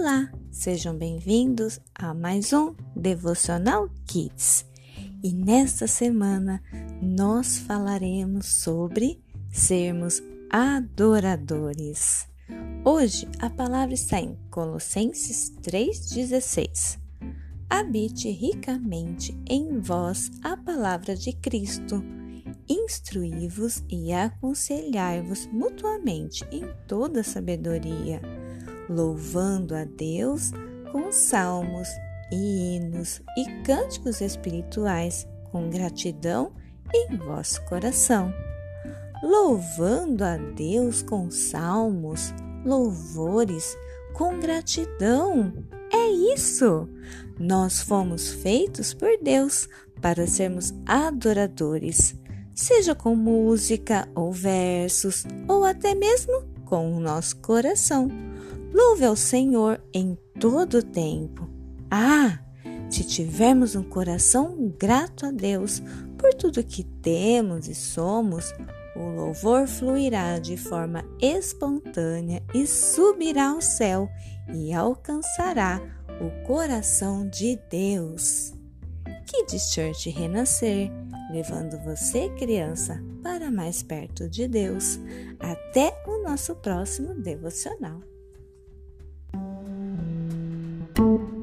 Olá, sejam bem-vindos a mais um Devocional Kids. E nesta semana nós falaremos sobre sermos adoradores. Hoje a palavra está em Colossenses 3,16. Habite ricamente em vós a palavra de Cristo. Instruí-vos e aconselhai-vos mutuamente em toda sabedoria louvando a Deus com salmos e hinos e cânticos espirituais com gratidão em vosso coração. Louvando a Deus com salmos, louvores, com gratidão. É isso! Nós fomos feitos por Deus para sermos adoradores, seja com música ou versos, ou até mesmo com o nosso coração Louve ao Senhor em todo o tempo. Ah, se tivermos um coração grato a Deus por tudo que temos e somos, o louvor fluirá de forma espontânea e subirá ao céu e alcançará o coração de Deus. Kids Church Renascer, levando você, criança, para mais perto de Deus. Até o nosso próximo devocional. thank you.